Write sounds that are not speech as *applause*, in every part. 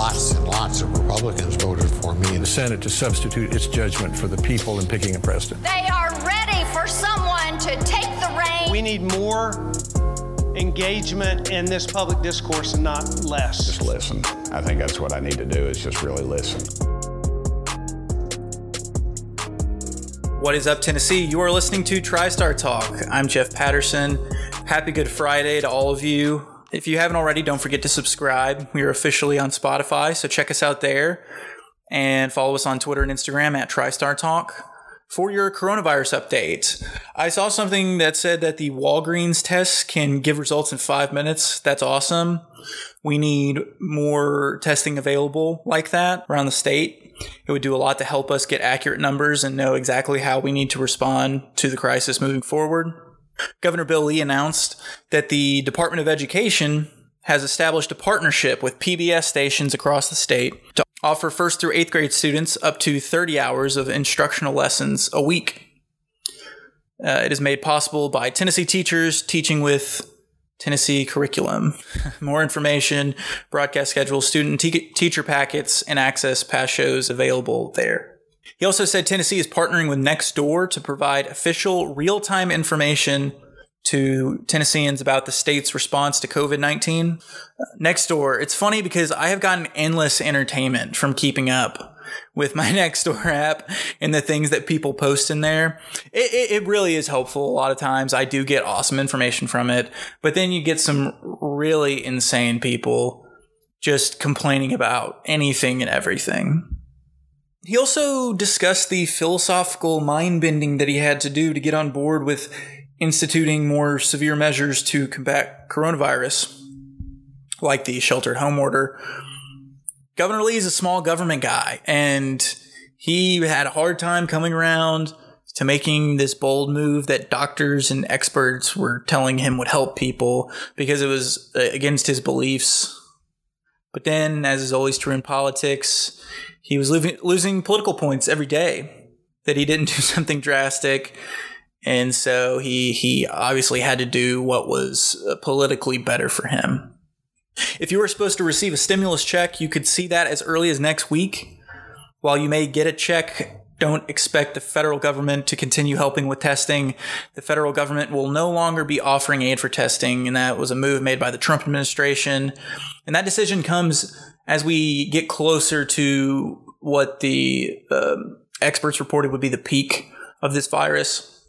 lots and lots of Republicans voted for me. In the Senate to substitute its judgment for the people in picking a president. They are ready for someone to take the reins. We need more engagement in this public discourse and not less. Just listen. I think that's what I need to do is just really listen. What is up, Tennessee? You are listening to TriStar Talk. I'm Jeff Patterson. Happy Good Friday to all of you. If you haven't already, don't forget to subscribe. We are officially on Spotify, so check us out there and follow us on Twitter and Instagram at TriStar Talk for your coronavirus update. I saw something that said that the Walgreens test can give results in five minutes. That's awesome. We need more testing available like that around the state. It would do a lot to help us get accurate numbers and know exactly how we need to respond to the crisis moving forward. Governor Bill Lee announced that the Department of Education has established a partnership with PBS stations across the state to offer first through eighth grade students up to 30 hours of instructional lessons a week. Uh, it is made possible by Tennessee teachers teaching with Tennessee curriculum. *laughs* More information, broadcast schedule, student te- teacher packets, and access past shows available there. He also said Tennessee is partnering with Nextdoor to provide official real time information to Tennesseans about the state's response to COVID 19. Uh, Nextdoor, it's funny because I have gotten endless entertainment from keeping up with my *laughs* Nextdoor app and the things that people post in there. It, it, it, really is helpful a lot of times. I do get awesome information from it, but then you get some really insane people just complaining about anything and everything. He also discussed the philosophical mind bending that he had to do to get on board with instituting more severe measures to combat coronavirus, like the shelter at home order. Governor Lee is a small government guy, and he had a hard time coming around to making this bold move that doctors and experts were telling him would help people because it was uh, against his beliefs. But then, as is always true in politics, he was losing, political points every day that he didn't *laughs* do something drastic. And so he, he obviously had to do what was uh, politically better for him. If you were supposed to receive a stimulus check, you could see that as early as next week. While you may get a check, don't expect the federal government to continue helping with testing. The federal government will no longer be offering aid for testing, and that was a move made by the Trump administration. And that decision comes as we get closer to what the um, experts reported would be the peak of this virus.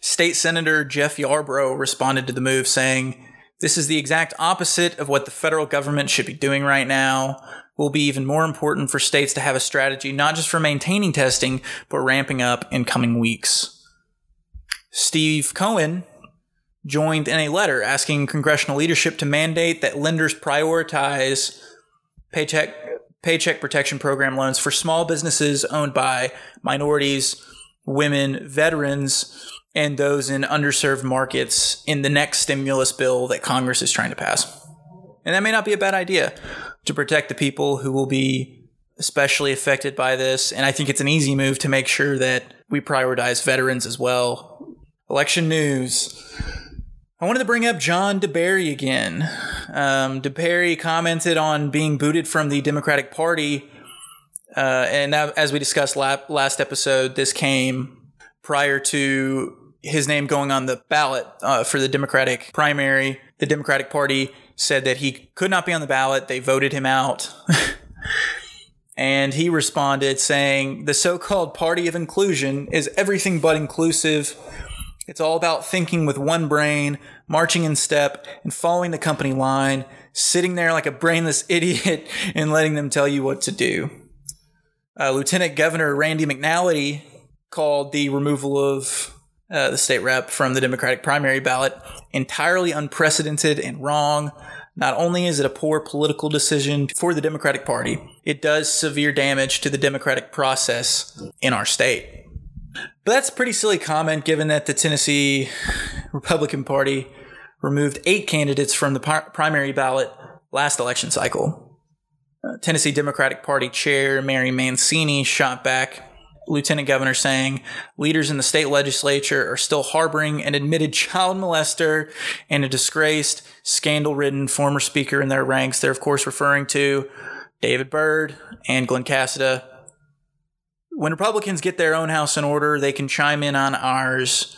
State Senator Jeff Yarbro responded to the move saying, This is the exact opposite of what the federal government should be doing right now. Will be even more important for states to have a strategy not just for maintaining testing, but ramping up in coming weeks. Steve Cohen joined in a letter asking congressional leadership to mandate that lenders prioritize paycheck paycheck protection program loans for small businesses owned by minorities, women, veterans, and those in underserved markets in the next stimulus bill that Congress is trying to pass. And that may not be a bad idea to protect the people who will be especially affected by this. And I think it's an easy move to make sure that we prioritize veterans as well. Election news. I wanted to bring up John DeBerry again. Um, DeBerry commented on being booted from the Democratic Party. Uh, and as we discussed last episode, this came prior to his name going on the ballot uh, for the Democratic primary. The Democratic Party said that he could not be on the ballot. They voted him out. *laughs* and he responded saying, The so called party of inclusion is everything but inclusive. It's all about thinking with one brain, marching in step, and following the company line, sitting there like a brainless *laughs* idiot and letting them tell you what to do. Uh, Lieutenant Governor Randy McNally called the removal of uh, the state rep from the Democratic primary ballot entirely unprecedented and wrong. Not only is it a poor political decision for the Democratic Party, it does severe damage to the democratic process in our state. But that's a pretty silly comment given that the Tennessee Republican Party removed eight candidates from the primary ballot last election cycle. Uh, Tennessee Democratic Party Chair Mary Mancini shot back Lieutenant Governor saying leaders in the state legislature are still harboring an admitted child molester and a disgraced, scandal ridden former speaker in their ranks. They're, of course, referring to David Byrd and Glen Casada. When Republicans get their own house in order, they can chime in on ours.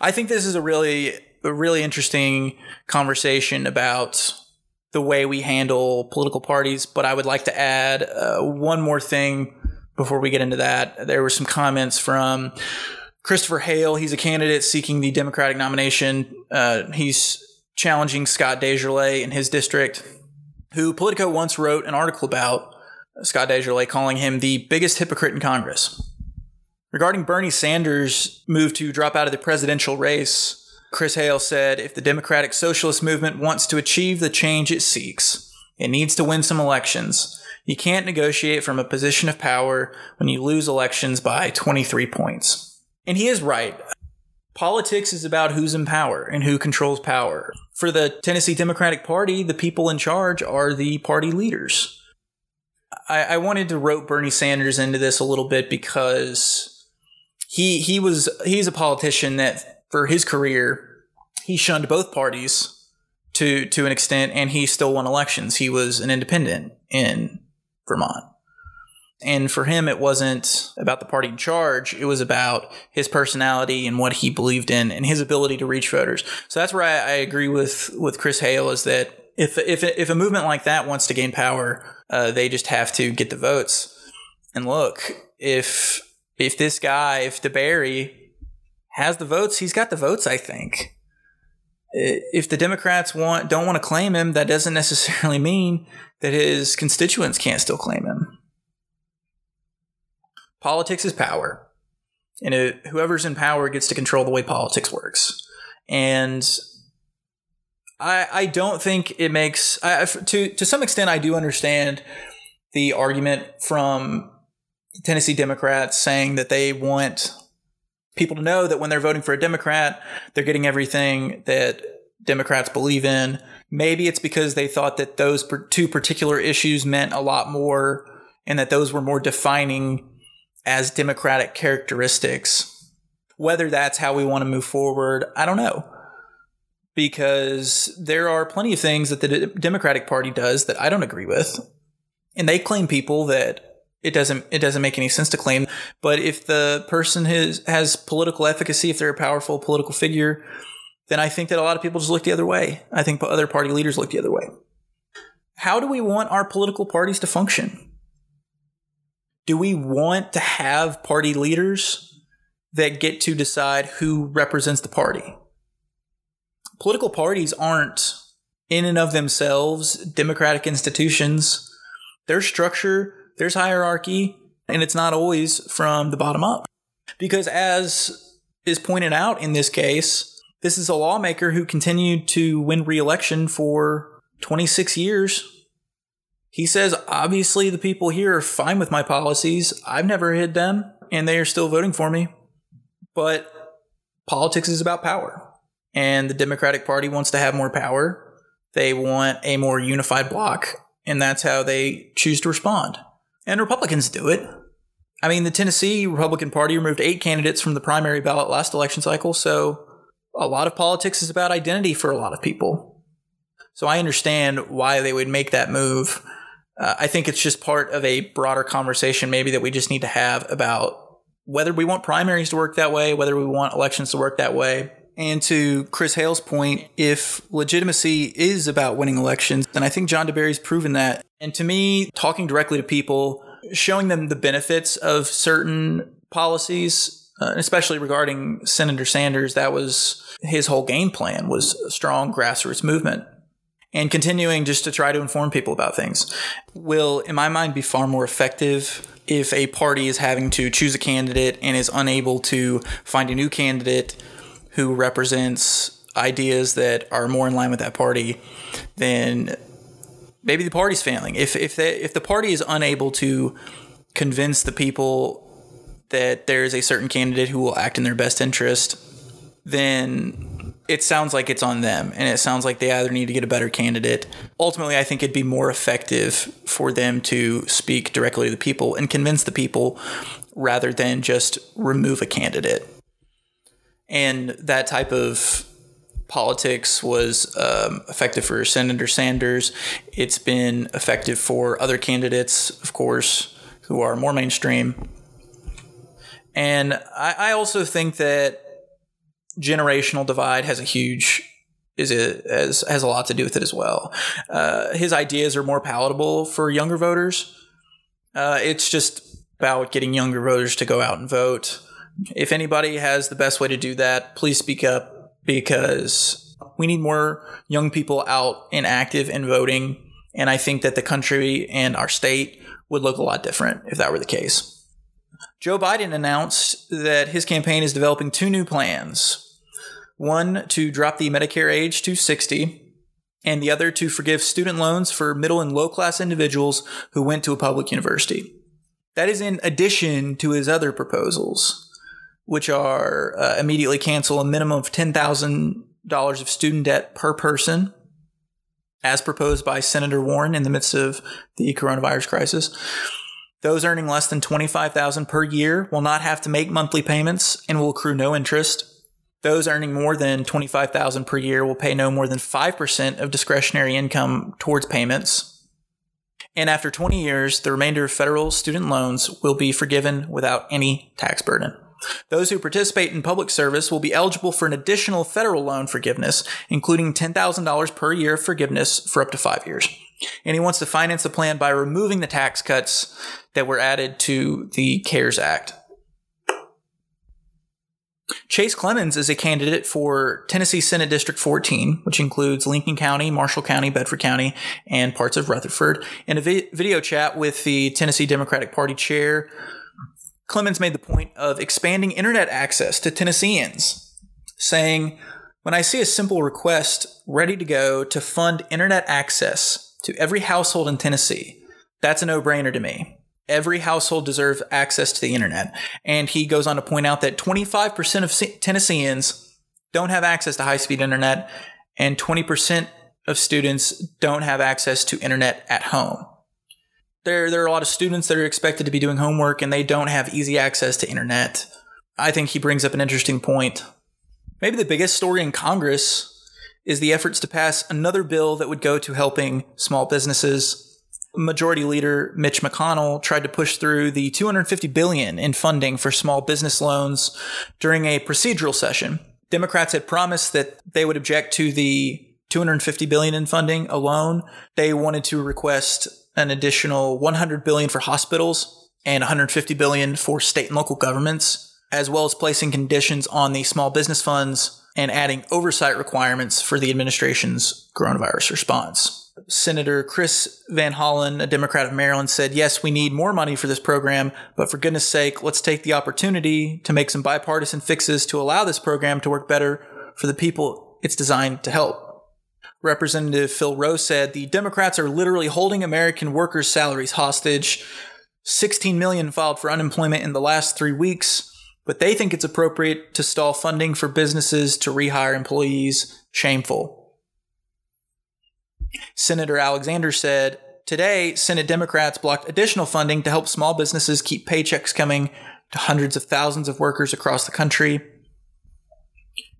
I think this is a really, a really interesting conversation about the way we handle political parties. But I would like to add uh, one more thing before we get into that. There were some comments from Christopher Hale. He's a candidate seeking the Democratic nomination. Uh, he's challenging Scott DesJarlais in his district, who Politico once wrote an article about Scott DesJarlais, calling him the biggest hypocrite in Congress. Regarding Bernie Sanders' move to drop out of the presidential race, Chris Hale said if the Democratic Socialist movement wants to achieve the change it seeks, it needs to win some elections. You can't negotiate from a position of power when you lose elections by 23 points. And he is right. Politics is about who's in power and who controls power. For the Tennessee Democratic Party, the people in charge are the party leaders. I, I wanted to rope Bernie Sanders into this a little bit because he he was he's a politician that for his career he shunned both parties to to an extent, and he still won elections. He was an independent in Vermont. And for him, it wasn't about the party in charge. It was about his personality and what he believed in and his ability to reach voters. So that's where I, I agree with, with Chris Hale is that if, if, if a movement like that wants to gain power, uh, they just have to get the votes. And look, if, if this guy, if DeBerry has the votes, he's got the votes, I think. If the Democrats want, don't want to claim him, that doesn't necessarily *laughs* mean that his constituents can't still claim him politics is power, and it, whoever's in power gets to control the way politics works. And I I don't think it makes I, to to some extent I do understand the argument from Tennessee Democrats saying that they want people to know that when they're voting for a Democrat, they're getting everything that Democrats believe in. Maybe it's because they thought that those two particular issues meant a lot more and that those were more defining as democratic characteristics. Whether that's how we want to move forward, I don't know. Because there are plenty of things that the Democratic Party does that I don't agree with. And they claim people that it doesn't it doesn't make any sense to claim. But if the person has has political efficacy, if they're a powerful political figure, then I think that a lot of people just look the other way. I think other party leaders look the other way. How do we want our political parties to function? do we want to have party leaders that get to decide who represents the party? Political parties aren't in and of themselves democratic institutions. Their structure, there's hierarchy, and it's not always from the bottom up. Because as is pointed out in this case, this is a lawmaker who continued to win re-election for 26 years he says, obviously, the people here are fine with my policies. I've never hid them, and they are still voting for me. But politics is about power. And the Democratic Party wants to have more power. They want a more unified bloc, and that's how they choose to respond. And Republicans do it. I mean, the Tennessee Republican Party removed eight candidates from the primary ballot last election cycle, so a lot of politics is about identity for a lot of people. So I understand why they would make that move uh, I think it's just part of a broader conversation, maybe that we just need to have about whether we want primaries to work that way, whether we want elections to work that way. And to Chris Hale's point, if legitimacy is about winning elections, then I think John DeBerry's proven that. And to me, talking directly to people, showing them the benefits of certain policies, uh, especially regarding Senator Sanders, that was his whole game plan was a strong grassroots movement and continuing just to try to inform people about things will, in my mind, be far more effective if a party is having to choose a candidate and is unable to find a new candidate who represents ideas that are more in line with that party, then maybe the party's failing. If if they, if the party is unable to convince the people that there is a certain candidate who will act in their best interest, then it sounds like it's on them and it sounds like they either need to get a better candidate. Ultimately, I think it'd be more effective for them to speak directly to the people and convince the people rather than just remove a candidate. And that type of politics was um, effective for Senator Sanders. It's been effective for other candidates, of course, who are more mainstream. And I, I also think that generational divide has a huge is it has has a lot to do with it as well. Uh, his ideas are more palatable for younger voters. Uh, it's just about getting younger voters to go out and vote. If anybody has the best way to do that, please speak up because we need more young people out and active and voting. And I think that the country and our state would look a lot different if that were the case. Joe Biden announced that his campaign is developing two new plans one to drop the Medicare age to 60, and the other to forgive student loans for middle and low class individuals who went to a public university. That is in addition to his other proposals, which are uh, immediately cancel a minimum of $10,000 of student debt per person, as proposed by Senator Warren in the midst of the coronavirus crisis. Those earning less than 25,000 per year will not have to make monthly payments and will accrue no interest. Those earning more than 25,000 per year will pay no more than 5% of discretionary income towards payments. And after 20 years, the remainder of federal student loans will be forgiven without any tax burden. Those who participate in public service will be eligible for an additional federal loan forgiveness, including $10,000 per year forgiveness for up to five years. And he wants to finance the plan by removing the tax cuts that were added to the CARES Act. Chase Clemens is a candidate for Tennessee Senate District 14, which includes Lincoln County, Marshall County, Bedford County, and parts of Rutherford. In a vi- video chat with the Tennessee Democratic Party chair, Clemens made the point of expanding internet access to Tennesseans, saying, When I see a simple request ready to go to fund internet access to every household in Tennessee, that's a no brainer to me every household deserves access to the internet. And he goes on to point out that 25% of Tennesseans don't have access to high speed internet, and 20% of students don't have access to internet at home. There, there are a lot of students that are expected to be doing homework and they don't have easy access to internet. I think he brings up an interesting point. Maybe the biggest story in Congress is the efforts to pass another bill that would go to helping small businesses Majority Leader Mitch McConnell tried to push through the 250 billion in funding for small business loans during a procedural session. Democrats had promised that they would object to the 250 billion in funding alone. They wanted to request an additional 100 billion for hospitals and 150 billion for state and local governments, as well as placing conditions on the small business funds and adding oversight requirements for the administration's coronavirus response. Senator Chris Van Hollen, a Democrat of Maryland, said, Yes, we need more money for this program, but for goodness sake, let's take the opportunity to make some bipartisan fixes to allow this program to work better for the people it's designed to help. Representative Phil Roe said, The Democrats are literally holding American workers' salaries hostage. 16 million filed for unemployment in the last three weeks, but they think it's appropriate to stall funding for businesses to rehire employees. Shameful. Senator Alexander said, Today, Senate Democrats blocked additional funding to help small businesses keep paychecks coming to hundreds of thousands of workers across the country.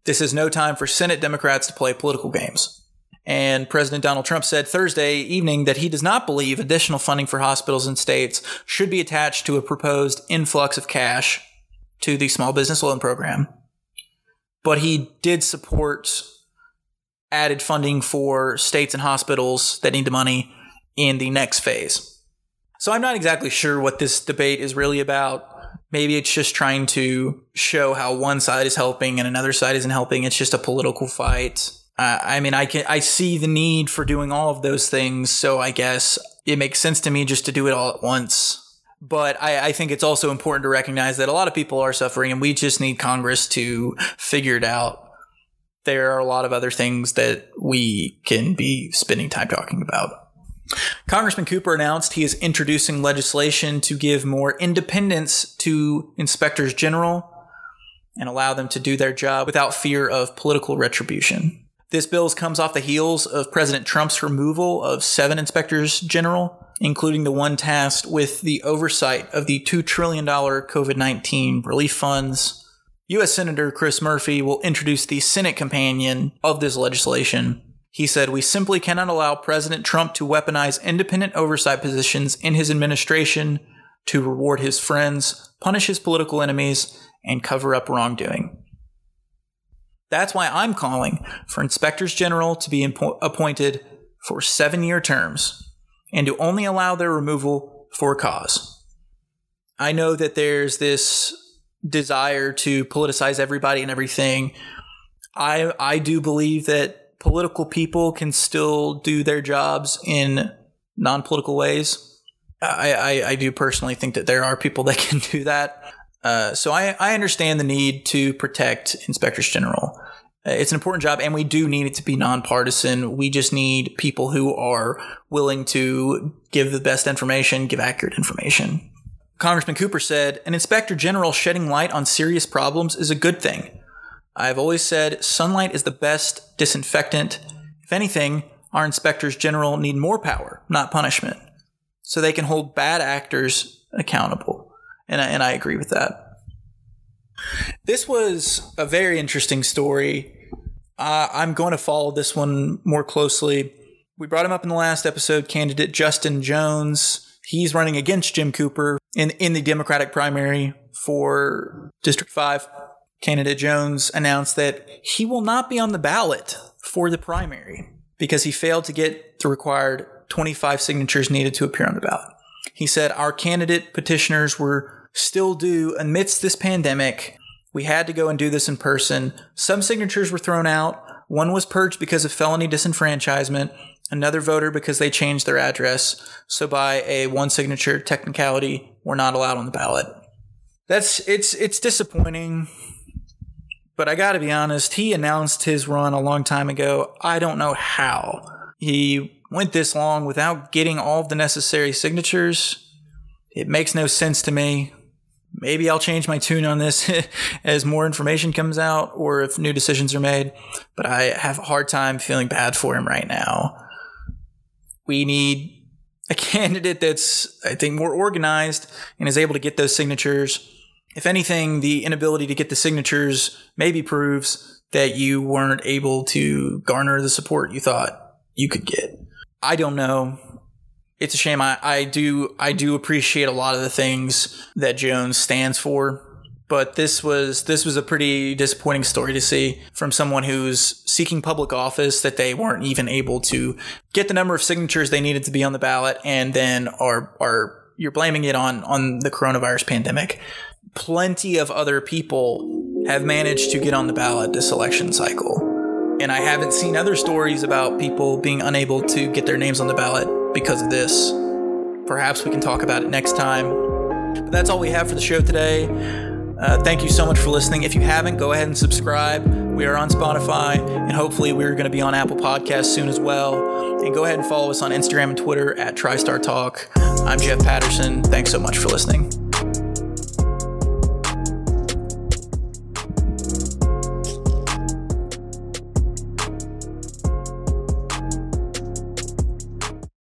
This is no time for Senate Democrats to play political games. And President Donald Trump said Thursday evening that he does not believe additional funding for hospitals and states should be attached to a proposed influx of cash to the small business loan program. But he did support added funding for states and hospitals that need the money in the next phase. So I'm not exactly sure what this debate is really about. Maybe it's just trying to show how one side is helping and another side isn't helping. It's just a political fight. I mean, I can I see the need for doing all of those things, so I guess it makes sense to me just to do it all at once. But I, I think it's also important to recognize that a lot of people are suffering, and we just need Congress to figure it out there are a lot of other things that we can be spending time talking about. Congressman Cooper announced he is introducing legislation to give more independence to inspectors general and allow them to do their job without fear of political retribution. This bill comes off the heels of President Trump's removal of seven inspectors general, including the one tasked with the oversight of the $2 trillion COVID 19 relief funds U.S. Senator Chris Murphy will introduce the Senate companion of this legislation. He said, We simply cannot allow President Trump to weaponize independent oversight positions in his administration to reward his friends, punish his political enemies, and cover up wrongdoing. That's why I'm calling for inspectors general to be impo- appointed for seven year terms and to only allow their removal for cause. I know that there's this desire to politicize everybody and everything. I I do believe that political people can still do their jobs in non-political ways. I, I, I do personally think that there are people that can *laughs* do that. Uh, so I, I understand the need to protect inspectors general. Uh, it's an important job, and we do need it to be nonpartisan. We just need people who are willing to give the best information, give accurate information. Congressman Cooper said, An inspector general shedding light on serious problems is a good thing. I've always said sunlight is the best disinfectant. If anything, our inspectors general need more power, not punishment, so they can hold bad actors accountable. And I, and I agree with that. This was a very interesting story. Uh, I'm going to follow this one more closely. We brought him up in the last episode, candidate Justin Jones. He's running against Jim Cooper in, in the Democratic primary for District 5. Candidate Jones announced that he will not be on the ballot for the primary because he failed to get the required 25 signatures needed to appear on the ballot. He said, Our candidate petitioners were still do amidst this pandemic. We had to go and do this in person. Some signatures were thrown out. One was purged because of felony disenfranchisement, another voter because they changed their address. So by a one signature technicality, we're not allowed on the ballot. That's it's it's disappointing. But I got to be honest, he announced his run a long time ago. I don't know how he went this long without getting all of the necessary signatures. It makes no sense to me maybe I'll change my tune on this *laughs* as more information comes out or if new decisions are made. But I have a hard time feeling bad for him right now. We need a *laughs* candidate that's, I think, more organized and is able to get those signatures. If anything, the inability to get the signatures maybe proves that you weren't able to garner the support you thought you could get. I don't know it's a shame. I, I do I do appreciate a lot of the things that Jones stands for, but this was this was a pretty disappointing story to see from someone who's seeking public office that they weren't even able to get the number of signatures they needed to be on the ballot, and then are are you're blaming it on on the coronavirus pandemic. Plenty of other people have managed to get on the ballot this election cycle. And I haven't seen other stories about people being unable to get their names on the ballot because of this. Perhaps we can talk about it next time. But that's all we have for the show today. Uh, thank you so much for listening. If you haven't, go ahead and subscribe. We are on Spotify, and hopefully, we're going to be on Apple Podcasts soon as well. And go ahead and follow us on Instagram and Twitter at TriStar Talk. I'm Jeff Patterson. Thanks so much for listening.